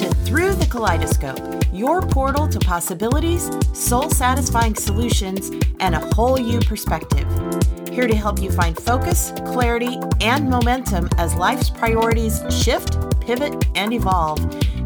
to Through the Kaleidoscope, your portal to possibilities, soul satisfying solutions, and a whole you perspective. Here to help you find focus, clarity, and momentum as life's priorities shift, pivot, and evolve.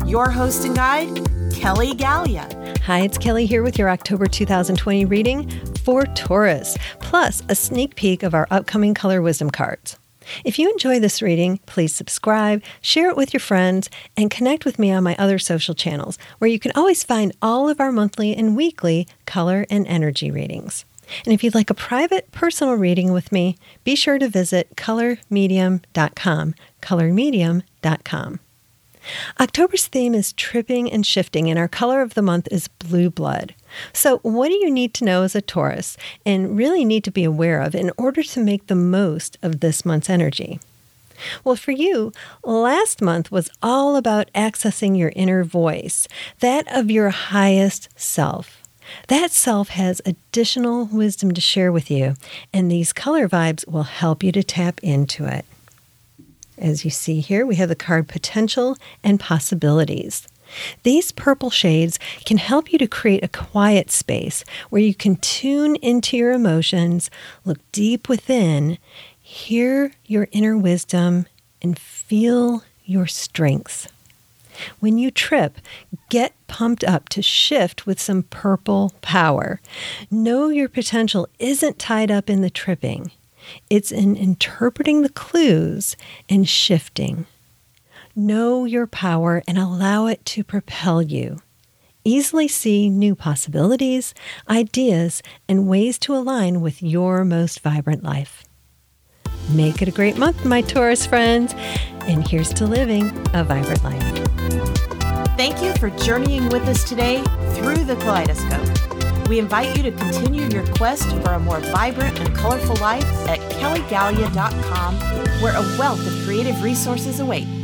Your host and guide, Kelly Gallia. Hi, it's Kelly here with your October 2020 reading for Taurus, plus a sneak peek of our upcoming color wisdom cards. If you enjoy this reading, please subscribe, share it with your friends, and connect with me on my other social channels, where you can always find all of our monthly and weekly color and energy readings. And if you'd like a private personal reading with me, be sure to visit colormedium.com. Colormedium.com. October's theme is tripping and shifting, and our color of the month is blue blood. So, what do you need to know as a Taurus and really need to be aware of in order to make the most of this month's energy? Well, for you, last month was all about accessing your inner voice, that of your highest self. That self has additional wisdom to share with you, and these color vibes will help you to tap into it. As you see here, we have the card potential and possibilities. These purple shades can help you to create a quiet space where you can tune into your emotions, look deep within, hear your inner wisdom, and feel your strengths. When you trip, get pumped up to shift with some purple power. Know your potential isn't tied up in the tripping. It's in interpreting the clues and shifting. Know your power and allow it to propel you. Easily see new possibilities, ideas, and ways to align with your most vibrant life. Make it a great month, my Taurus friends, and here's to living a vibrant life. Thank you for journeying with us today through the kaleidoscope. We invite you to continue your quest for a more vibrant and colorful life at kellygallia.com, where a wealth of creative resources await.